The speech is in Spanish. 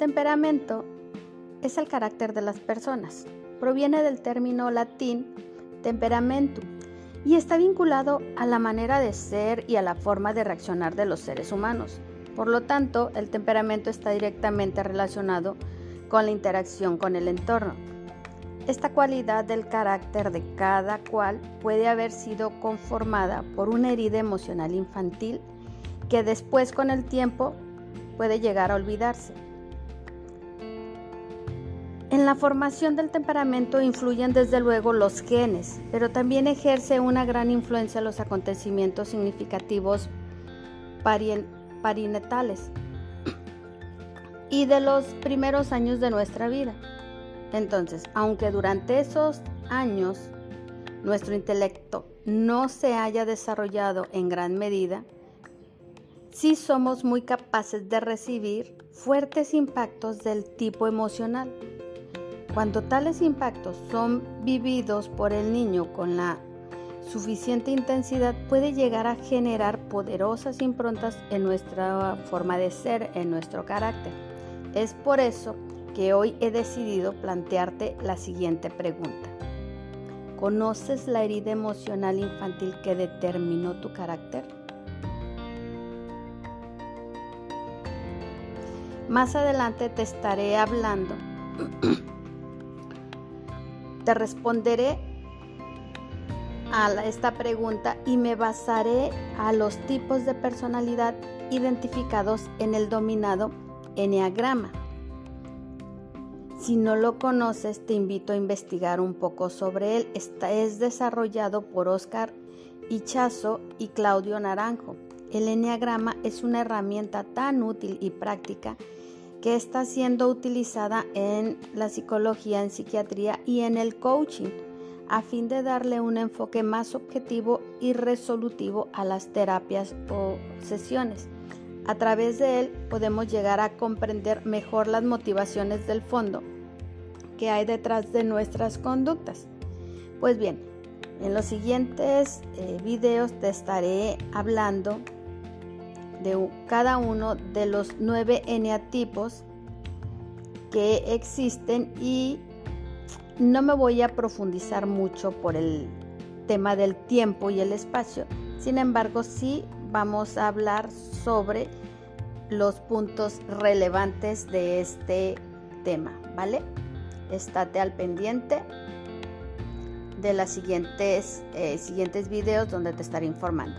temperamento es el carácter de las personas. Proviene del término latín temperamentum y está vinculado a la manera de ser y a la forma de reaccionar de los seres humanos. Por lo tanto, el temperamento está directamente relacionado con la interacción con el entorno. Esta cualidad del carácter de cada cual puede haber sido conformada por una herida emocional infantil que después con el tiempo puede llegar a olvidarse. En la formación del temperamento influyen desde luego los genes, pero también ejerce una gran influencia los acontecimientos significativos parinetales y de los primeros años de nuestra vida. Entonces, aunque durante esos años nuestro intelecto no se haya desarrollado en gran medida, sí somos muy capaces de recibir fuertes impactos del tipo emocional. Cuando tales impactos son vividos por el niño con la suficiente intensidad, puede llegar a generar poderosas improntas en nuestra forma de ser, en nuestro carácter. Es por eso que hoy he decidido plantearte la siguiente pregunta. ¿Conoces la herida emocional infantil que determinó tu carácter? Más adelante te estaré hablando te responderé a esta pregunta y me basaré a los tipos de personalidad identificados en el dominado Enneagrama. Si no lo conoces, te invito a investigar un poco sobre él. Es desarrollado por Oscar Ichazo y Claudio Naranjo. El Enneagrama es una herramienta tan útil y práctica que está siendo utilizada en la psicología, en psiquiatría y en el coaching, a fin de darle un enfoque más objetivo y resolutivo a las terapias o sesiones. A través de él podemos llegar a comprender mejor las motivaciones del fondo que hay detrás de nuestras conductas. Pues bien, en los siguientes eh, videos te estaré hablando de cada uno de los nueve eneatipos que existen y no me voy a profundizar mucho por el tema del tiempo y el espacio. Sin embargo, sí vamos a hablar sobre los puntos relevantes de este tema, ¿vale? Estate al pendiente de los siguientes, eh, siguientes videos donde te estaré informando.